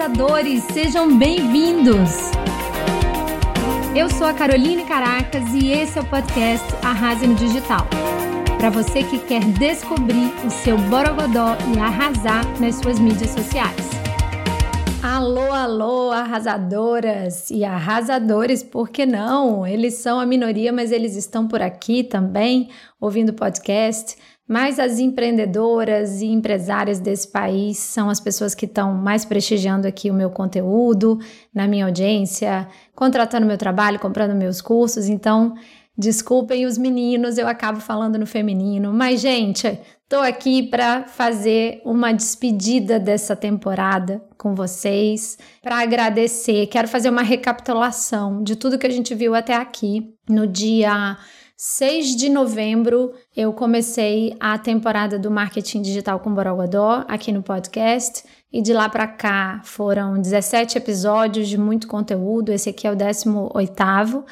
arrasadores, sejam bem-vindos! Eu sou a Caroline Caracas e esse é o podcast Arrase no Digital. Para você que quer descobrir o seu borogodó e arrasar nas suas mídias sociais. Alô, alô, arrasadoras e arrasadores, por que não? Eles são a minoria, mas eles estão por aqui também, ouvindo podcast. Mas as empreendedoras e empresárias desse país são as pessoas que estão mais prestigiando aqui o meu conteúdo, na minha audiência, contratando meu trabalho, comprando meus cursos. Então, desculpem os meninos, eu acabo falando no feminino. Mas, gente, estou aqui para fazer uma despedida dessa temporada com vocês, para agradecer. Quero fazer uma recapitulação de tudo que a gente viu até aqui no dia 6 de novembro eu comecei a temporada do Marketing Digital com Borogodó aqui no podcast. E de lá para cá foram 17 episódios de muito conteúdo, esse aqui é o 18º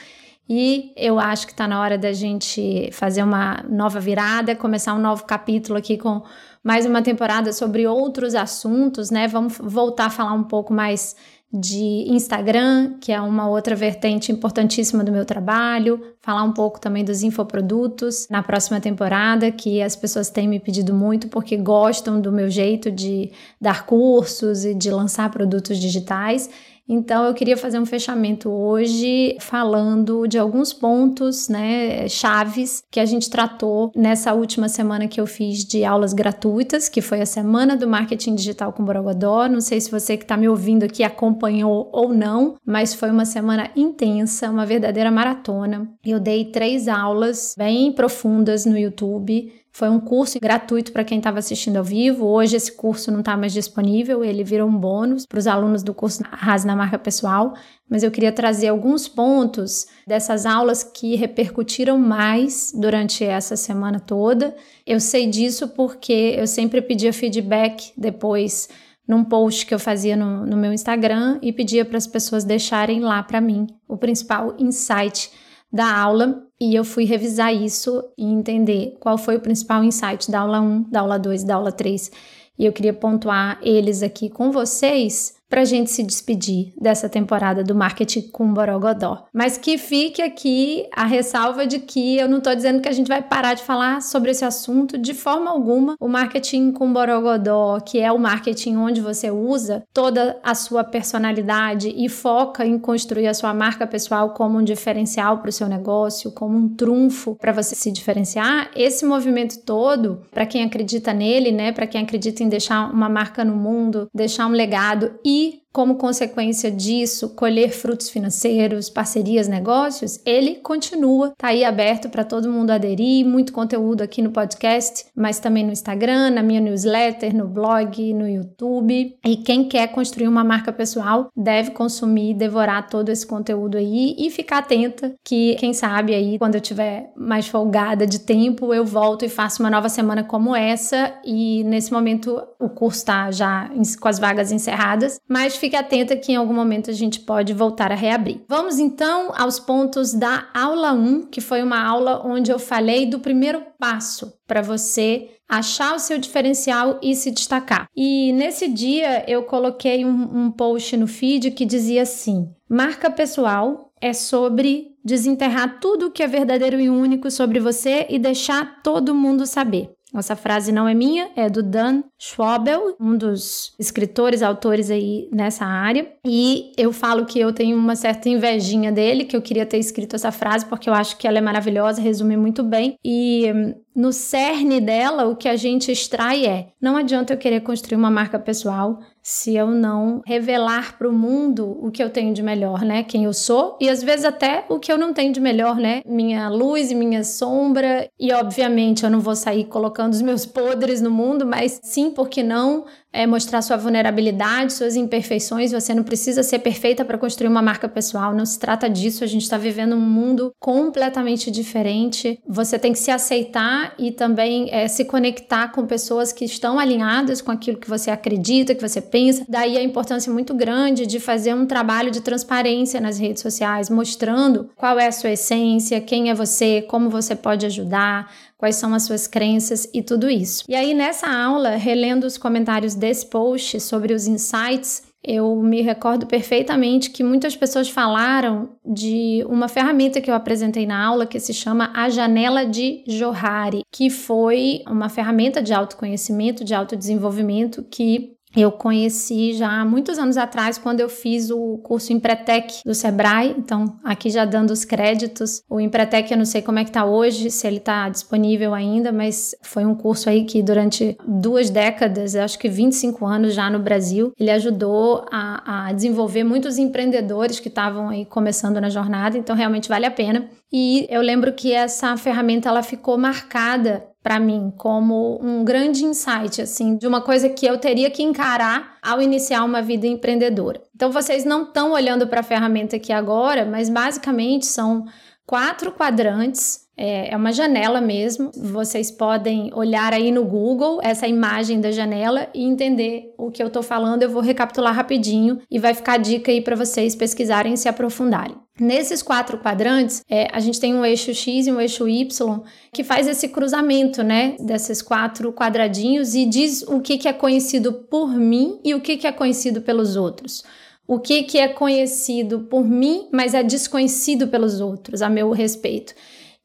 e eu acho que está na hora da gente fazer uma nova virada, começar um novo capítulo aqui com mais uma temporada sobre outros assuntos, né? Vamos voltar a falar um pouco mais de Instagram, que é uma outra vertente importantíssima do meu trabalho, falar um pouco também dos infoprodutos na próxima temporada, que as pessoas têm me pedido muito porque gostam do meu jeito de dar cursos e de lançar produtos digitais. Então eu queria fazer um fechamento hoje falando de alguns pontos, né, chaves que a gente tratou nessa última semana que eu fiz de aulas gratuitas, que foi a semana do marketing digital com Borogodó. Não sei se você que está me ouvindo aqui acompanhou ou não, mas foi uma semana intensa, uma verdadeira maratona. Eu dei três aulas bem profundas no YouTube foi um curso gratuito para quem estava assistindo ao vivo. Hoje esse curso não está mais disponível, ele virou um bônus para os alunos do curso Arrase na Marca Pessoal. Mas eu queria trazer alguns pontos dessas aulas que repercutiram mais durante essa semana toda. Eu sei disso porque eu sempre pedia feedback depois num post que eu fazia no, no meu Instagram e pedia para as pessoas deixarem lá para mim o principal insight da aula e eu fui revisar isso e entender qual foi o principal insight da aula 1, da aula 2 da aula 3. E eu queria pontuar eles aqui com vocês para a gente se despedir dessa temporada do Marketing com Borogodó. Mas que fique aqui a ressalva de que eu não estou dizendo que a gente vai parar de falar sobre esse assunto de forma alguma. O Marketing com Borogodó, que é o marketing onde você usa toda a sua personalidade e foca em construir a sua marca pessoal como um diferencial para o seu negócio, como um trunfo para você se diferenciar, esse movimento todo, para quem acredita nele, né, para quem acredita em deixar uma marca no mundo, deixar um legado e и como consequência disso, colher frutos financeiros, parcerias, negócios, ele continua, tá aí aberto para todo mundo aderir, muito conteúdo aqui no podcast, mas também no Instagram, na minha newsletter, no blog, no YouTube. E quem quer construir uma marca pessoal deve consumir, devorar todo esse conteúdo aí e ficar atenta que quem sabe aí quando eu tiver mais folgada de tempo, eu volto e faço uma nova semana como essa e nesse momento o curso está já com as vagas encerradas, mas fique atenta que em algum momento a gente pode voltar a reabrir. Vamos então aos pontos da aula 1, que foi uma aula onde eu falei do primeiro passo para você achar o seu diferencial e se destacar. E nesse dia eu coloquei um, um post no feed que dizia assim: marca pessoal é sobre desenterrar tudo que é verdadeiro e único sobre você e deixar todo mundo saber. Essa frase não é minha, é do Dan Schwabel, um dos escritores, autores aí nessa área. E eu falo que eu tenho uma certa invejinha dele, que eu queria ter escrito essa frase, porque eu acho que ela é maravilhosa, resume muito bem. E hum, no cerne dela, o que a gente extrai é: não adianta eu querer construir uma marca pessoal se eu não revelar para o mundo o que eu tenho de melhor, né? Quem eu sou e às vezes até o que eu não tenho de melhor, né? Minha luz e minha sombra. E obviamente eu não vou sair colocando os meus podres no mundo, mas sim, porque não é mostrar sua vulnerabilidade, suas imperfeições. Você não precisa ser perfeita para construir uma marca pessoal, não se trata disso. A gente está vivendo um mundo completamente diferente. Você tem que se aceitar e também é, se conectar com pessoas que estão alinhadas com aquilo que você acredita, que você pensa. Daí a importância muito grande de fazer um trabalho de transparência nas redes sociais, mostrando qual é a sua essência, quem é você, como você pode ajudar quais são as suas crenças e tudo isso. E aí, nessa aula, relendo os comentários desse post sobre os insights, eu me recordo perfeitamente que muitas pessoas falaram de uma ferramenta que eu apresentei na aula que se chama a janela de Johari, que foi uma ferramenta de autoconhecimento, de autodesenvolvimento que eu conheci já há muitos anos atrás, quando eu fiz o curso Empretec do Sebrae. Então, aqui já dando os créditos. O Empretec, eu não sei como é que tá hoje, se ele está disponível ainda, mas foi um curso aí que durante duas décadas, acho que 25 anos já no Brasil, ele ajudou a, a desenvolver muitos empreendedores que estavam aí começando na jornada. Então, realmente vale a pena. E eu lembro que essa ferramenta ela ficou marcada para mim como um grande insight assim de uma coisa que eu teria que encarar ao iniciar uma vida empreendedora. Então vocês não estão olhando para a ferramenta aqui agora, mas basicamente são quatro quadrantes é, é uma janela mesmo. Vocês podem olhar aí no Google essa imagem da janela e entender o que eu estou falando. Eu vou recapitular rapidinho e vai ficar dica aí para vocês pesquisarem e se aprofundarem. Nesses quatro quadrantes, é, a gente tem um eixo X e um eixo Y que faz esse cruzamento, né, desses quatro quadradinhos e diz o que, que é conhecido por mim e o que, que é conhecido pelos outros. O que, que é conhecido por mim, mas é desconhecido pelos outros, a meu respeito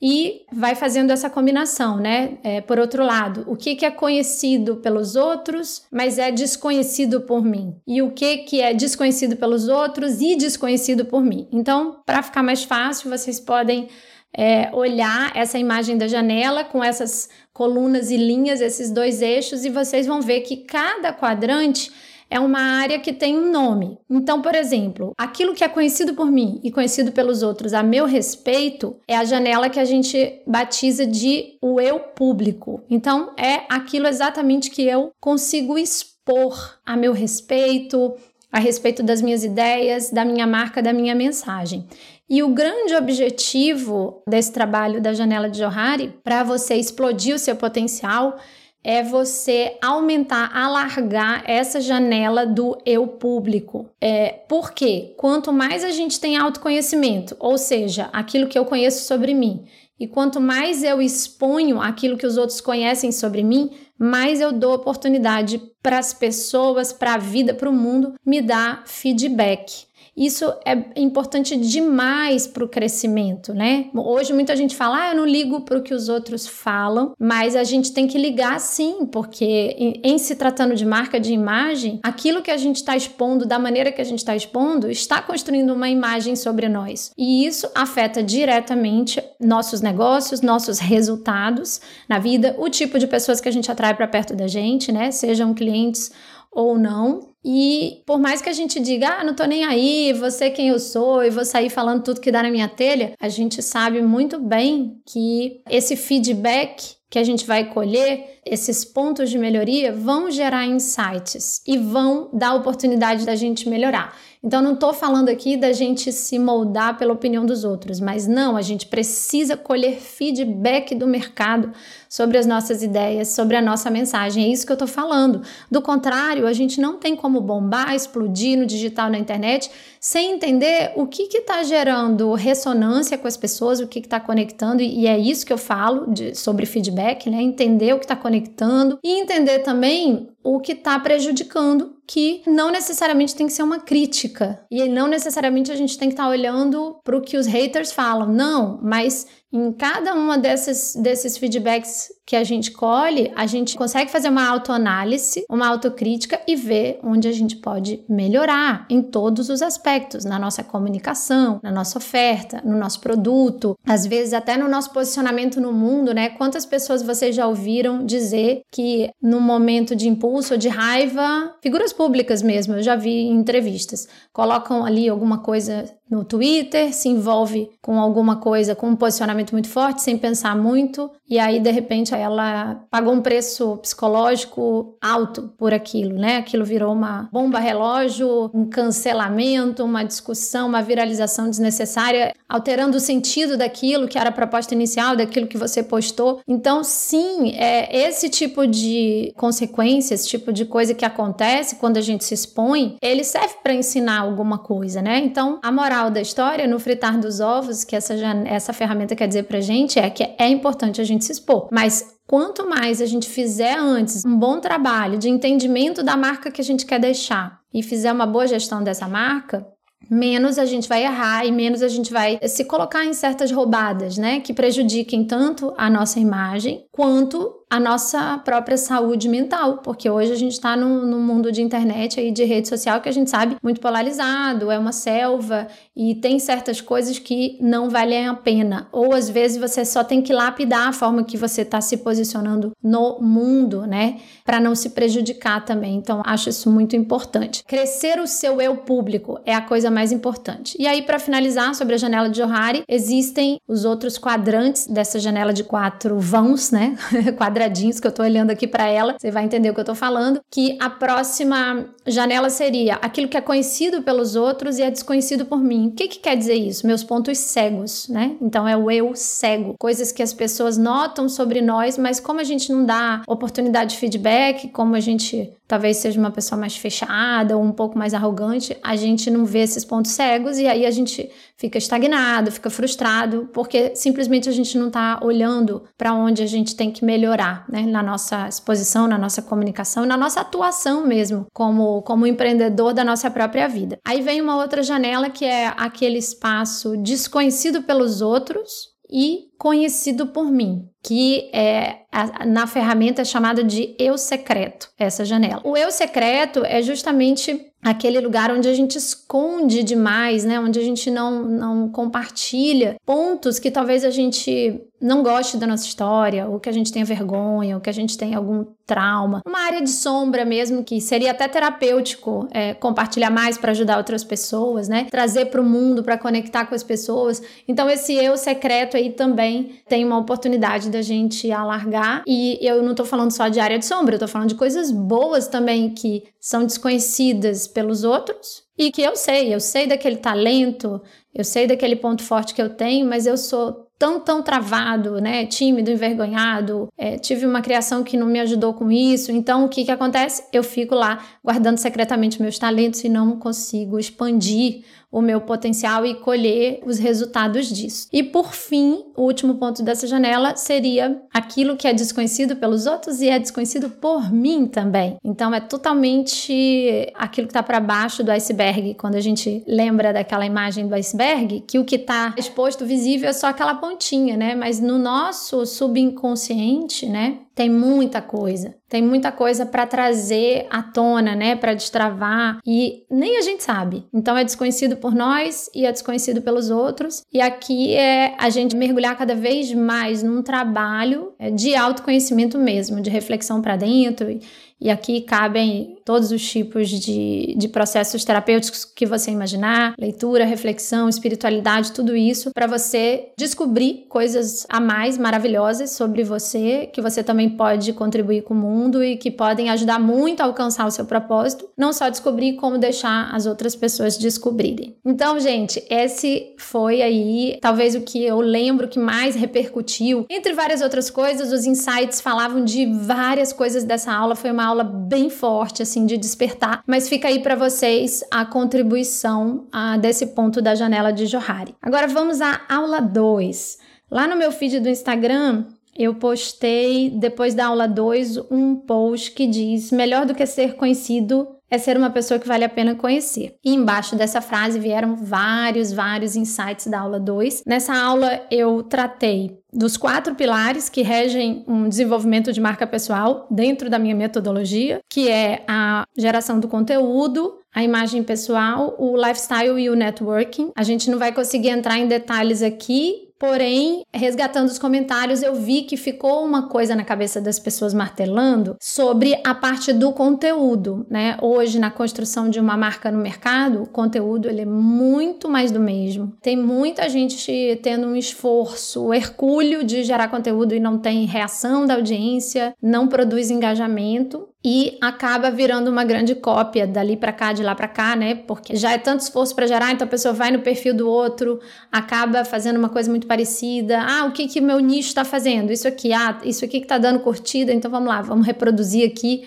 e vai fazendo essa combinação, né? É, por outro lado, o que, que é conhecido pelos outros, mas é desconhecido por mim? E o que, que é desconhecido pelos outros e desconhecido por mim? Então, para ficar mais fácil, vocês podem é, olhar essa imagem da janela com essas colunas e linhas, esses dois eixos, e vocês vão ver que cada quadrante é uma área que tem um nome. Então, por exemplo, aquilo que é conhecido por mim e conhecido pelos outros a meu respeito é a janela que a gente batiza de o eu público. Então, é aquilo exatamente que eu consigo expor a meu respeito, a respeito das minhas ideias, da minha marca, da minha mensagem. E o grande objetivo desse trabalho da janela de Johari, para você explodir o seu potencial, é você aumentar, alargar essa janela do eu público. É, porque quanto mais a gente tem autoconhecimento, ou seja, aquilo que eu conheço sobre mim, e quanto mais eu exponho aquilo que os outros conhecem sobre mim, mais eu dou oportunidade para as pessoas, para a vida, para o mundo me dar feedback. Isso é importante demais para o crescimento, né? Hoje muita gente fala, ah, eu não ligo para o que os outros falam, mas a gente tem que ligar sim, porque em, em se tratando de marca de imagem, aquilo que a gente está expondo, da maneira que a gente está expondo, está construindo uma imagem sobre nós. E isso afeta diretamente nossos negócios, nossos resultados na vida, o tipo de pessoas que a gente atrai para perto da gente, né? Sejam clientes ou não. E por mais que a gente diga, ah, não tô nem aí, você quem eu sou e vou sair falando tudo que dá na minha telha, a gente sabe muito bem que esse feedback que a gente vai colher, esses pontos de melhoria vão gerar insights e vão dar oportunidade da gente melhorar. Então, não estou falando aqui da gente se moldar pela opinião dos outros, mas não, a gente precisa colher feedback do mercado sobre as nossas ideias, sobre a nossa mensagem. É isso que eu estou falando. Do contrário, a gente não tem como bombar, explodir no digital, na internet, sem entender o que está gerando ressonância com as pessoas, o que está conectando, e é isso que eu falo de, sobre feedback, né? Entender o que está conectando e entender também o que está prejudicando, que não necessariamente tem que ser uma crítica. E não necessariamente a gente tem que estar tá olhando para o que os haters falam. Não, mas em cada uma desses, desses feedbacks que a gente colhe, a gente consegue fazer uma autoanálise, uma autocrítica e ver onde a gente pode melhorar em todos os aspectos, na nossa comunicação, na nossa oferta, no nosso produto, às vezes até no nosso posicionamento no mundo, né? Quantas pessoas vocês já ouviram dizer que no momento de impulso ou de raiva, figuras públicas mesmo, eu já vi em entrevistas, colocam ali alguma coisa no Twitter, se envolve com alguma coisa, com um posicionamento muito forte, sem pensar muito, e aí de repente ela pagou um preço psicológico alto por aquilo, né? Aquilo virou uma bomba relógio, um cancelamento, uma discussão, uma viralização desnecessária, alterando o sentido daquilo que era a proposta inicial, daquilo que você postou. Então, sim, é esse tipo de consequência, esse tipo de coisa que acontece quando a gente se expõe, ele serve para ensinar alguma coisa, né? Então, a moral da história, no fritar dos ovos, que essa, essa ferramenta quer dizer pra gente, é que é importante a gente se expor. Mas quanto mais a gente fizer antes um bom trabalho de entendimento da marca que a gente quer deixar, e fizer uma boa gestão dessa marca, menos a gente vai errar e menos a gente vai se colocar em certas roubadas, né, que prejudiquem tanto a nossa imagem quanto a nossa própria saúde mental, porque hoje a gente está num, num, mundo de internet e de rede social que a gente sabe muito polarizado, é uma selva e tem certas coisas que não valem a pena. Ou às vezes você só tem que lapidar a forma que você está se posicionando no mundo, né, para não se prejudicar também. Então acho isso muito importante. Crescer o seu eu público é a coisa mais importante. E aí para finalizar sobre a janela de Johari, existem os outros quadrantes dessa janela de quatro vãos, né, quadrantes quadradinhos que eu tô olhando aqui para ela, você vai entender o que eu tô falando, que a próxima janela seria aquilo que é conhecido pelos outros e é desconhecido por mim. O que que quer dizer isso? Meus pontos cegos, né? Então é o eu cego, coisas que as pessoas notam sobre nós, mas como a gente não dá oportunidade de feedback, como a gente talvez seja uma pessoa mais fechada ou um pouco mais arrogante, a gente não vê esses pontos cegos e aí a gente fica estagnado, fica frustrado, porque simplesmente a gente não está olhando para onde a gente tem que melhorar, né? Na nossa exposição, na nossa comunicação, na nossa atuação mesmo, como, como empreendedor da nossa própria vida. Aí vem uma outra janela que é aquele espaço desconhecido pelos outros e conhecido por mim, que é na ferramenta chamada de eu secreto, essa janela. O eu secreto é justamente aquele lugar onde a gente esconde demais, né? Onde a gente não, não compartilha pontos que talvez a gente não goste da nossa história, ou que a gente tenha vergonha, ou que a gente tenha algum trauma. Uma área de sombra mesmo, que seria até terapêutico é, compartilhar mais para ajudar outras pessoas, né? Trazer para o mundo, para conectar com as pessoas. Então, esse eu secreto aí também tem uma oportunidade da gente alargar. E eu não estou falando só de área de sombra, eu tô falando de coisas boas também que são desconhecidas pelos outros e que eu sei, eu sei daquele talento, eu sei daquele ponto forte que eu tenho, mas eu sou tão, tão travado, né? Tímido, envergonhado. É, tive uma criação que não me ajudou com isso. Então, o que, que acontece? Eu fico lá guardando secretamente meus talentos e não consigo expandir o meu potencial e colher os resultados disso. E por fim, o último ponto dessa janela seria aquilo que é desconhecido pelos outros e é desconhecido por mim também. Então é totalmente aquilo que está para baixo do iceberg. Quando a gente lembra daquela imagem do iceberg, que o que está exposto visível é só aquela pontinha, né? Mas no nosso subconsciente, né, tem muita coisa. Tem muita coisa para trazer à tona, né, para destravar e nem a gente sabe. Então é desconhecido por nós e é desconhecido pelos outros. E aqui é a gente mergulhar cada vez mais num trabalho é, de autoconhecimento mesmo, de reflexão para dentro e, aqui cabem todos os tipos de, de processos terapêuticos que você imaginar: leitura, reflexão, espiritualidade, tudo isso, para você descobrir coisas a mais maravilhosas sobre você, que você também pode contribuir com o mundo e que podem ajudar muito a alcançar o seu propósito. Não só descobrir, como deixar as outras pessoas descobrirem. Então, gente, esse foi aí talvez o que eu lembro que mais repercutiu. Entre várias outras coisas, os insights falavam de várias coisas dessa aula. Foi uma aula bem forte, assim, de despertar, mas fica aí para vocês a contribuição a, desse ponto da janela de Johari. Agora vamos à aula 2. Lá no meu feed do Instagram, eu postei, depois da aula 2, um post que diz: melhor do que ser conhecido é ser uma pessoa que vale a pena conhecer. E embaixo dessa frase vieram vários, vários insights da aula 2. Nessa aula eu tratei dos quatro pilares que regem um desenvolvimento de marca pessoal dentro da minha metodologia, que é a geração do conteúdo, a imagem pessoal, o lifestyle e o networking. A gente não vai conseguir entrar em detalhes aqui, Porém, resgatando os comentários, eu vi que ficou uma coisa na cabeça das pessoas martelando sobre a parte do conteúdo, né? Hoje, na construção de uma marca no mercado, o conteúdo ele é muito mais do mesmo. Tem muita gente tendo um esforço hercúleo de gerar conteúdo e não tem reação da audiência, não produz engajamento e acaba virando uma grande cópia dali para cá, de lá para cá, né? Porque já é tanto esforço para gerar, então a pessoa vai no perfil do outro, acaba fazendo uma coisa muito parecida. Ah, o que que meu nicho está fazendo? Isso aqui, ah, isso aqui que está dando curtida, então vamos lá, vamos reproduzir aqui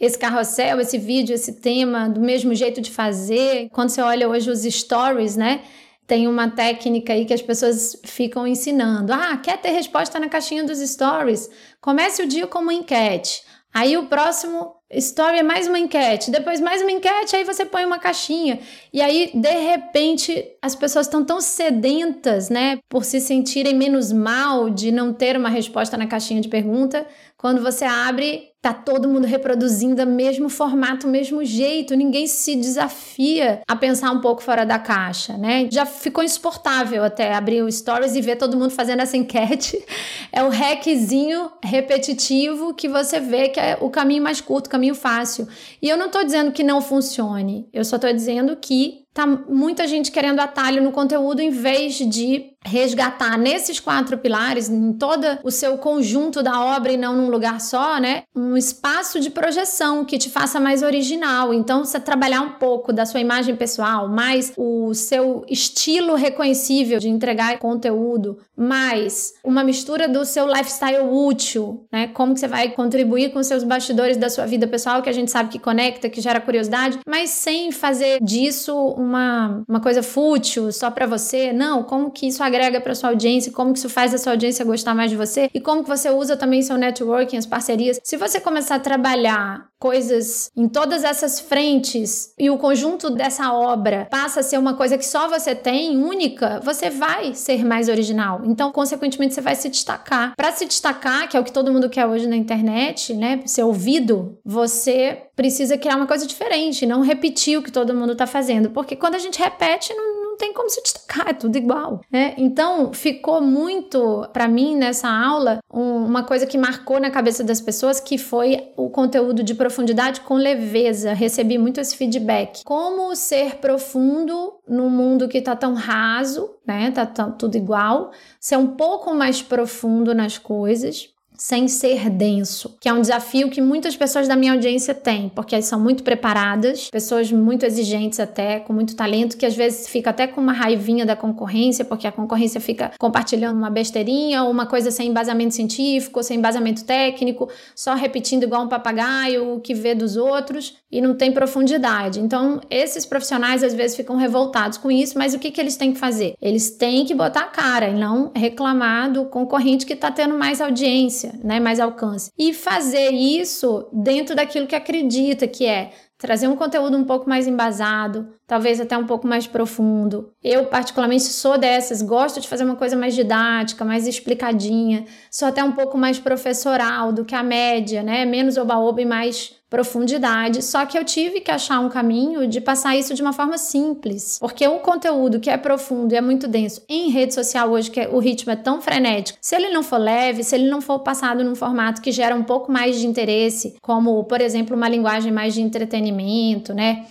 esse carrossel, esse vídeo, esse tema, do mesmo jeito de fazer. Quando você olha hoje os stories, né? Tem uma técnica aí que as pessoas ficam ensinando. Ah, quer ter resposta na caixinha dos stories? Comece o dia com uma enquete. Aí o próximo story é mais uma enquete, depois mais uma enquete, aí você põe uma caixinha. E aí, de repente, as pessoas estão tão sedentas, né, por se sentirem menos mal de não ter uma resposta na caixinha de pergunta, quando você abre, tá todo mundo reproduzindo o mesmo formato, o mesmo jeito, ninguém se desafia a pensar um pouco fora da caixa, né? Já ficou insuportável até abrir o stories e ver todo mundo fazendo essa enquete. É o hackzinho repetitivo que você vê que é o caminho mais curto, o caminho fácil. E eu não tô dizendo que não funcione, eu só tô dizendo que tá muita gente querendo atalho no conteúdo em vez de resgatar nesses quatro pilares, em todo o seu conjunto da obra e não num lugar só, né? Um espaço de projeção que te faça mais original. Então, você trabalhar um pouco da sua imagem pessoal, mais o seu estilo reconhecível de entregar conteúdo, mais uma mistura do seu lifestyle útil, né? Como que você vai contribuir com seus bastidores da sua vida pessoal, que a gente sabe que conecta, que gera curiosidade, mas sem fazer disso uma, uma coisa fútil só para você. Não, como que isso para sua audiência, como que isso faz a sua audiência gostar mais de você e como que você usa também seu networking, as parcerias. Se você começar a trabalhar coisas em todas essas frentes e o conjunto dessa obra passa a ser uma coisa que só você tem, única, você vai ser mais original. Então, consequentemente, você vai se destacar. Para se destacar, que é o que todo mundo quer hoje na internet, né, ser ouvido, você precisa criar uma coisa diferente, não repetir o que todo mundo está fazendo, porque quando a gente repete, não, não tem como se destacar, é tudo igual, né? Então, ficou muito para mim nessa aula um, uma coisa que marcou na cabeça das pessoas que foi o conteúdo de profundidade com leveza. Recebi muito esse feedback. Como ser profundo num mundo que tá tão raso, né? Tá tudo igual, ser um pouco mais profundo nas coisas sem ser denso, que é um desafio que muitas pessoas da minha audiência têm, porque elas são muito preparadas, pessoas muito exigentes até, com muito talento, que às vezes fica até com uma raivinha da concorrência, porque a concorrência fica compartilhando uma besteirinha ou uma coisa sem embasamento científico, sem embasamento técnico, só repetindo igual um papagaio o que vê dos outros e não tem profundidade. Então, esses profissionais às vezes ficam revoltados com isso, mas o que, que eles têm que fazer? Eles têm que botar a cara e não reclamar do concorrente que está tendo mais audiência né, mais alcance. E fazer isso dentro daquilo que acredita, que é trazer um conteúdo um pouco mais embasado, talvez até um pouco mais profundo. Eu, particularmente, sou dessas, gosto de fazer uma coisa mais didática, mais explicadinha, sou até um pouco mais professoral do que a média, né? Menos oba-oba e mais profundidade. Só que eu tive que achar um caminho de passar isso de uma forma simples, porque o conteúdo que é profundo e é muito denso em rede social hoje, que é, o ritmo é tão frenético, se ele não for leve, se ele não for passado num formato que gera um pouco mais de interesse, como, por exemplo, uma linguagem mais de entretenimento, né?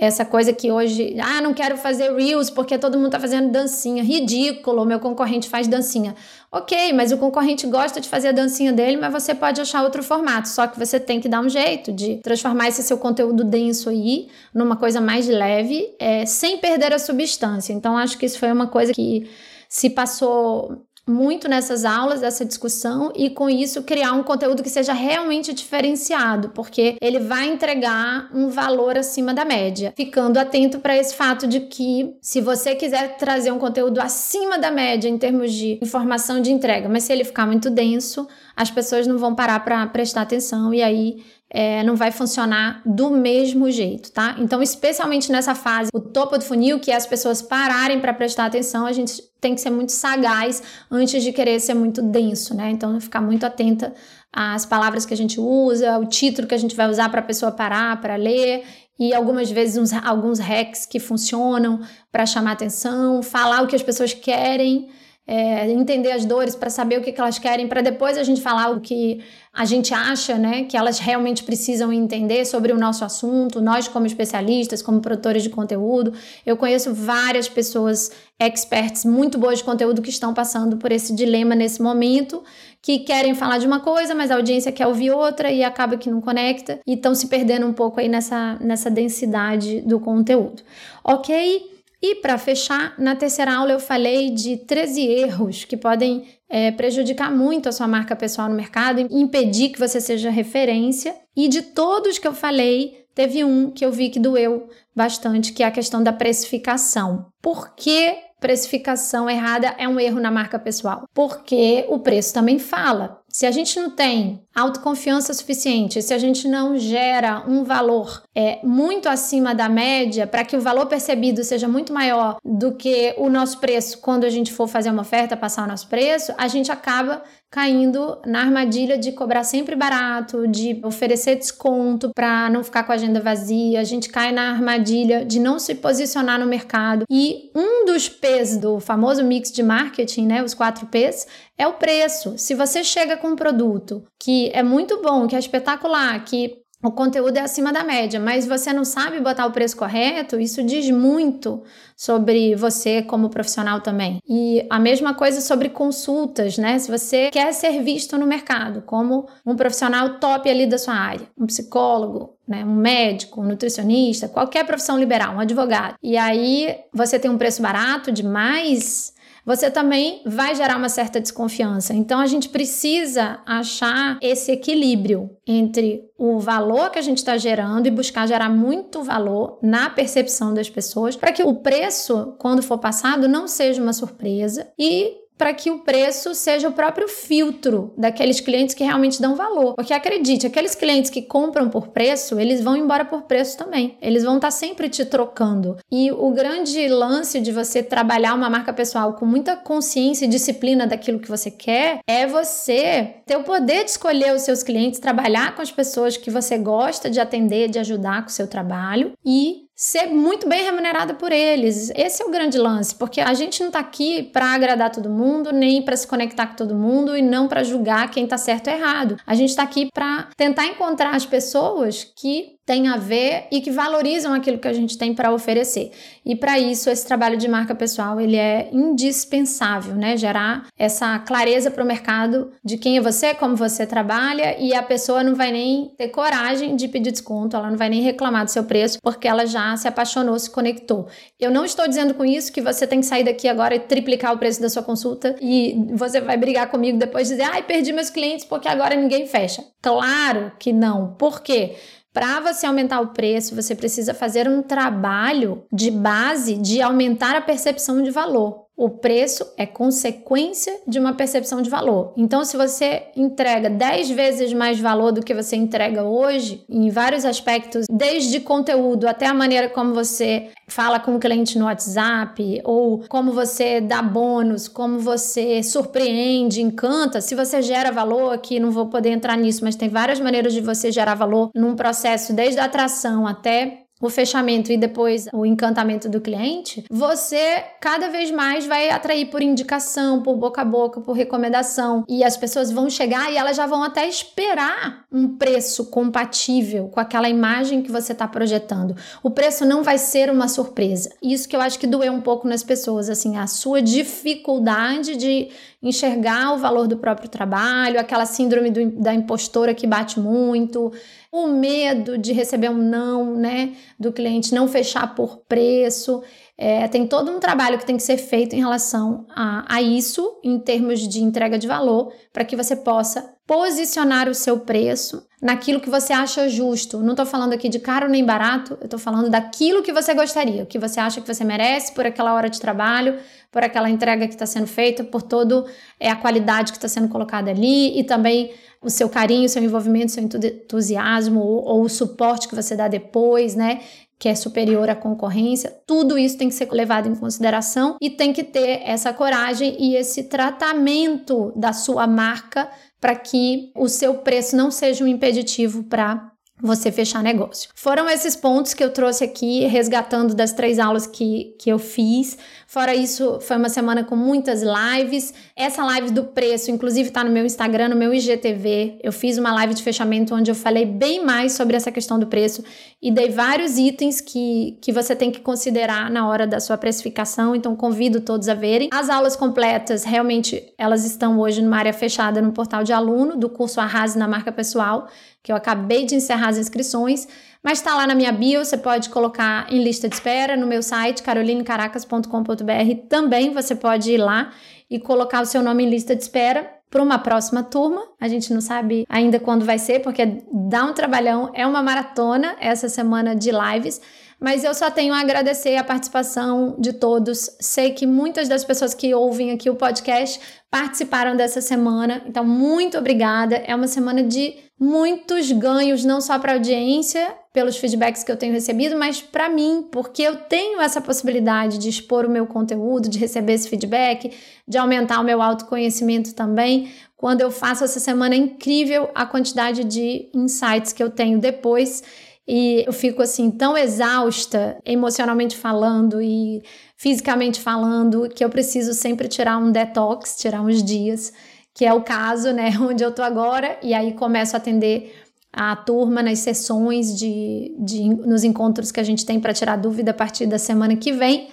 Essa coisa que hoje, ah, não quero fazer reels porque todo mundo tá fazendo dancinha. Ridículo, meu concorrente faz dancinha. Ok, mas o concorrente gosta de fazer a dancinha dele, mas você pode achar outro formato. Só que você tem que dar um jeito de transformar esse seu conteúdo denso aí numa coisa mais leve, é, sem perder a substância. Então, acho que isso foi uma coisa que se passou muito nessas aulas, dessa discussão, e com isso criar um conteúdo que seja realmente diferenciado, porque ele vai entregar um valor acima da média. Ficando atento para esse fato de que, se você quiser trazer um conteúdo acima da média em termos de informação de entrega, mas se ele ficar muito denso, as pessoas não vão parar para prestar atenção e aí é, não vai funcionar do mesmo jeito, tá? Então, especialmente nessa fase, o topo do funil, que é as pessoas pararem para prestar atenção, a gente tem que ser muito sagaz antes de querer ser muito denso, né? Então, ficar muito atenta às palavras que a gente usa, o título que a gente vai usar para a pessoa parar para ler e algumas vezes uns, alguns hacks que funcionam para chamar atenção, falar o que as pessoas querem é, entender as dores para saber o que, que elas querem, para depois a gente falar o que a gente acha né, que elas realmente precisam entender sobre o nosso assunto, nós como especialistas, como produtores de conteúdo. Eu conheço várias pessoas experts muito boas de conteúdo que estão passando por esse dilema nesse momento, que querem falar de uma coisa, mas a audiência quer ouvir outra e acaba que não conecta e estão se perdendo um pouco aí nessa, nessa densidade do conteúdo. Ok? E para fechar, na terceira aula eu falei de 13 erros que podem é, prejudicar muito a sua marca pessoal no mercado impedir que você seja referência. E de todos que eu falei, teve um que eu vi que doeu bastante, que é a questão da precificação. Por que precificação errada é um erro na marca pessoal? Porque o preço também fala. Se a gente não tem autoconfiança suficiente, se a gente não gera um valor é, muito acima da média, para que o valor percebido seja muito maior do que o nosso preço quando a gente for fazer uma oferta, passar o nosso preço, a gente acaba caindo na armadilha de cobrar sempre barato, de oferecer desconto para não ficar com a agenda vazia. A gente cai na armadilha de não se posicionar no mercado. E um dos P's do famoso mix de marketing, né, os quatro P's, é o preço. Se você chega com um produto que é muito bom, que é espetacular, que o conteúdo é acima da média, mas você não sabe botar o preço correto, isso diz muito sobre você como profissional também. E a mesma coisa sobre consultas, né? Se você quer ser visto no mercado como um profissional top ali da sua área, um psicólogo, né, um médico, um nutricionista, qualquer profissão liberal, um advogado. E aí você tem um preço barato demais, você também vai gerar uma certa desconfiança. Então a gente precisa achar esse equilíbrio entre o valor que a gente está gerando e buscar gerar muito valor na percepção das pessoas para que o preço, quando for passado, não seja uma surpresa e para que o preço seja o próprio filtro daqueles clientes que realmente dão valor. Porque acredite, aqueles clientes que compram por preço, eles vão embora por preço também. Eles vão estar tá sempre te trocando. E o grande lance de você trabalhar uma marca pessoal com muita consciência e disciplina daquilo que você quer é você ter o poder de escolher os seus clientes, trabalhar com as pessoas que você gosta de atender, de ajudar com o seu trabalho e ser muito bem remunerada por eles. Esse é o grande lance, porque a gente não está aqui para agradar todo mundo, nem para se conectar com todo mundo e não para julgar quem está certo ou errado. A gente está aqui para tentar encontrar as pessoas que tem a ver e que valorizam aquilo que a gente tem para oferecer. E para isso esse trabalho de marca pessoal ele é indispensável, né? Gerar essa clareza para o mercado de quem é você, como você trabalha e a pessoa não vai nem ter coragem de pedir desconto, ela não vai nem reclamar do seu preço porque ela já se apaixonou, se conectou. Eu não estou dizendo com isso que você tem que sair daqui agora e triplicar o preço da sua consulta e você vai brigar comigo depois dizer: "Ai, perdi meus clientes porque agora ninguém fecha". Claro que não. Por quê? Para você aumentar o preço, você precisa fazer um trabalho de base de aumentar a percepção de valor. O preço é consequência de uma percepção de valor. Então, se você entrega 10 vezes mais valor do que você entrega hoje, em vários aspectos, desde conteúdo até a maneira como você fala com o cliente no WhatsApp, ou como você dá bônus, como você surpreende, encanta, se você gera valor, aqui não vou poder entrar nisso, mas tem várias maneiras de você gerar valor num processo desde a atração até o fechamento e depois o encantamento do cliente, você cada vez mais vai atrair por indicação, por boca a boca, por recomendação. E as pessoas vão chegar e elas já vão até esperar um preço compatível com aquela imagem que você está projetando. O preço não vai ser uma surpresa. Isso que eu acho que doeu um pouco nas pessoas, assim, a sua dificuldade de enxergar o valor do próprio trabalho, aquela síndrome do, da impostora que bate muito, o medo de receber um não, né, do cliente, não fechar por preço. É, tem todo um trabalho que tem que ser feito em relação a, a isso, em termos de entrega de valor, para que você possa posicionar o seu preço naquilo que você acha justo. Não estou falando aqui de caro nem barato, eu estou falando daquilo que você gostaria, o que você acha que você merece por aquela hora de trabalho, por aquela entrega que está sendo feita, por todo é, a qualidade que está sendo colocada ali e também o seu carinho, o seu envolvimento, o seu entusiasmo ou, ou o suporte que você dá depois, né? que é superior à concorrência, tudo isso tem que ser levado em consideração e tem que ter essa coragem e esse tratamento da sua marca para que o seu preço não seja um impeditivo para você fechar negócio. Foram esses pontos que eu trouxe aqui, resgatando das três aulas que, que eu fiz. Fora isso, foi uma semana com muitas lives. Essa live do preço, inclusive, está no meu Instagram, no meu IGTV. Eu fiz uma live de fechamento onde eu falei bem mais sobre essa questão do preço e dei vários itens que, que você tem que considerar na hora da sua precificação. Então, convido todos a verem. As aulas completas, realmente, elas estão hoje numa área fechada no portal de aluno do curso Arrase na Marca Pessoal, que eu acabei de encerrar as inscrições. Mas está lá na minha bio, você pode colocar em lista de espera no meu site carolinecaracas.com.br. Também você pode ir lá e colocar o seu nome em lista de espera para uma próxima turma. A gente não sabe ainda quando vai ser, porque dá um trabalhão, é uma maratona essa semana de lives. Mas eu só tenho a agradecer a participação de todos. Sei que muitas das pessoas que ouvem aqui o podcast participaram dessa semana. Então, muito obrigada. É uma semana de muitos ganhos, não só para a audiência, pelos feedbacks que eu tenho recebido, mas para mim, porque eu tenho essa possibilidade de expor o meu conteúdo, de receber esse feedback, de aumentar o meu autoconhecimento também. Quando eu faço essa semana é incrível a quantidade de insights que eu tenho depois e eu fico assim tão exausta, emocionalmente falando e fisicamente falando, que eu preciso sempre tirar um detox, tirar uns dias, que é o caso, né, onde eu tô agora, e aí começo a atender a turma nas sessões de, de nos encontros que a gente tem para tirar dúvida a partir da semana que vem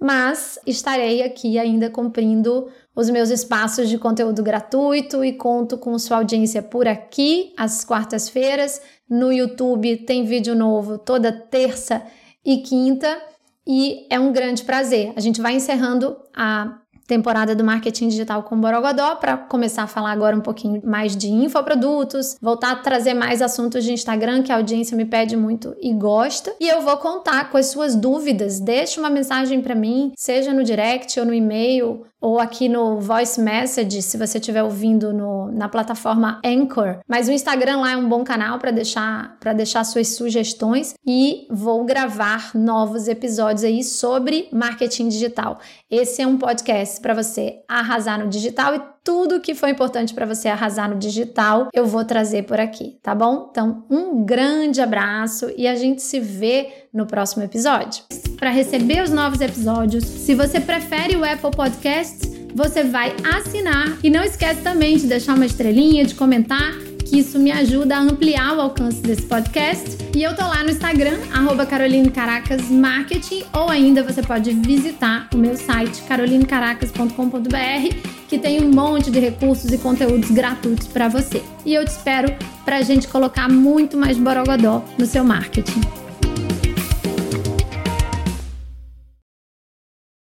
mas estarei aqui ainda cumprindo os meus espaços de conteúdo gratuito e conto com sua audiência por aqui às quartas-feiras. No YouTube tem vídeo novo toda terça e quinta e é um grande prazer. A gente vai encerrando a temporada do marketing digital com Borogodó para começar a falar agora um pouquinho mais de infoprodutos, voltar a trazer mais assuntos de Instagram que a audiência me pede muito e gosta. E eu vou contar com as suas dúvidas. Deixe uma mensagem para mim, seja no direct ou no e-mail ou aqui no voice message, se você estiver ouvindo no, na plataforma Anchor. Mas o Instagram lá é um bom canal para deixar para deixar suas sugestões e vou gravar novos episódios aí sobre marketing digital. Esse é um para você arrasar no digital e tudo que foi importante para você arrasar no digital, eu vou trazer por aqui, tá bom? Então, um grande abraço e a gente se vê no próximo episódio. Para receber os novos episódios, se você prefere o Apple Podcasts, você vai assinar e não esquece também de deixar uma estrelinha, de comentar que isso me ajuda a ampliar o alcance desse podcast. E eu tô lá no Instagram, arroba ou ainda você pode visitar o meu site carolinecaracas.com.br, que tem um monte de recursos e conteúdos gratuitos para você. E eu te espero para a gente colocar muito mais borogodó no seu marketing.